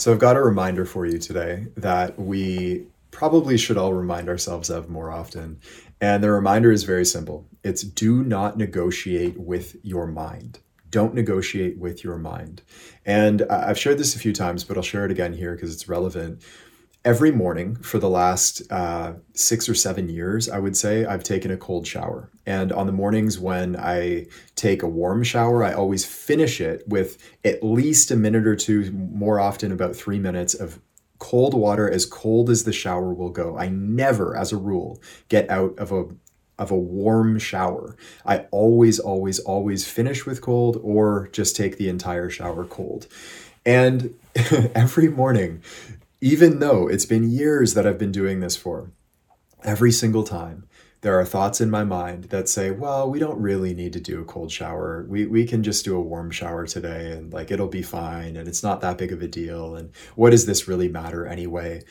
So I've got a reminder for you today that we probably should all remind ourselves of more often. And the reminder is very simple it's do not negotiate with your mind. Don't negotiate with your mind. And I've shared this a few times, but I'll share it again here because it's relevant every morning for the last uh, six or seven years, I would say, I've taken a cold shower. And on the mornings when I take a warm shower, I always finish it with at least a minute or two, more often about three minutes of cold water as cold as the shower will go. I never, as a rule, get out of a of a warm shower. I always, always, always finish with cold or just take the entire shower cold. And every morning, even though it's been years that I've been doing this for, every single time, there are thoughts in my mind that say, well, we don't really need to do a cold shower. We, we can just do a warm shower today and like it'll be fine and it's not that big of a deal. And what does this really matter anyway?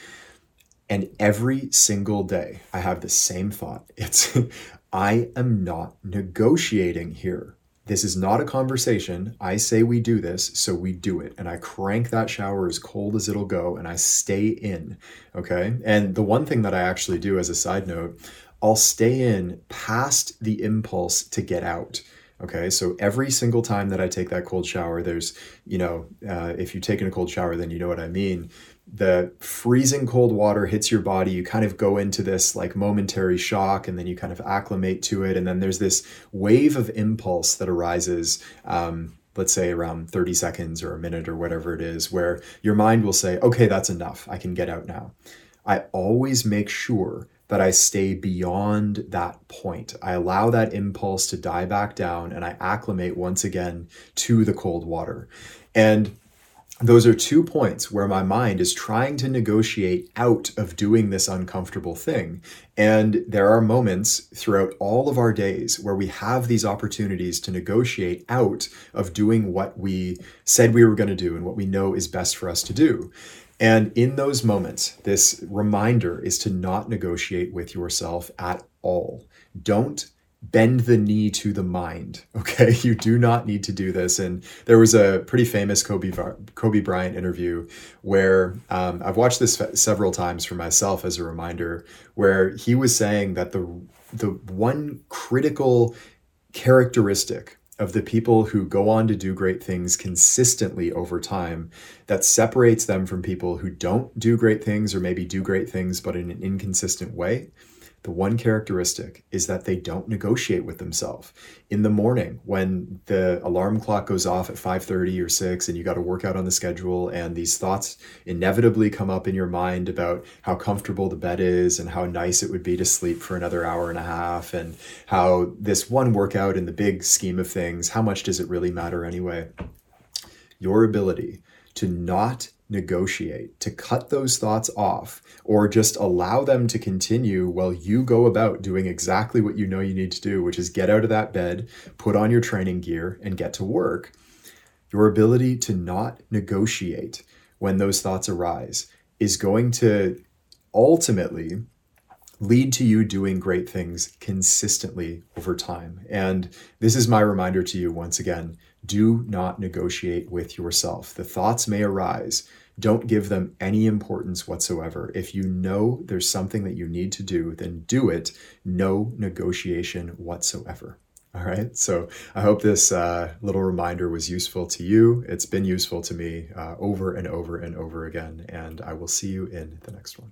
And every single day I have the same thought. It's, I am not negotiating here. This is not a conversation. I say we do this, so we do it. And I crank that shower as cold as it'll go and I stay in. Okay. And the one thing that I actually do as a side note, I'll stay in past the impulse to get out. Okay, so every single time that I take that cold shower, there's, you know, uh, if you've taken a cold shower, then you know what I mean the freezing cold water hits your body, you kind of go into this like momentary shock and then you kind of acclimate to it. And then there's this wave of impulse that arises. Um, let's say around 30 seconds or a minute or whatever it is, where your mind will say, okay, that's enough. I can get out now. I always make sure that I stay beyond that point. I allow that impulse to die back down and I acclimate once again to the cold water. And those are two points where my mind is trying to negotiate out of doing this uncomfortable thing. And there are moments throughout all of our days where we have these opportunities to negotiate out of doing what we said we were going to do and what we know is best for us to do. And in those moments, this reminder is to not negotiate with yourself at all. Don't bend the knee to the mind. Okay, you do not need to do this. And there was a pretty famous Kobe Kobe Bryant interview where um, I've watched this several times for myself as a reminder, where he was saying that the the one critical characteristic of the people who go on to do great things consistently over time that separates them from people who don't do great things or maybe do great things but in an inconsistent way the one characteristic is that they don't negotiate with themselves. In the morning, when the alarm clock goes off at 5:30 or 6 and you got to work out on the schedule and these thoughts inevitably come up in your mind about how comfortable the bed is and how nice it would be to sleep for another hour and a half and how this one workout in the big scheme of things, how much does it really matter anyway? Your ability to not negotiate, to cut those thoughts off, or just allow them to continue while you go about doing exactly what you know you need to do, which is get out of that bed, put on your training gear, and get to work. Your ability to not negotiate when those thoughts arise is going to ultimately lead to you doing great things consistently over time. And this is my reminder to you once again do not negotiate with yourself. The thoughts may arise. Don't give them any importance whatsoever. If you know there's something that you need to do, then do it. No negotiation whatsoever. All right. So I hope this uh, little reminder was useful to you. It's been useful to me uh, over and over and over again. And I will see you in the next one.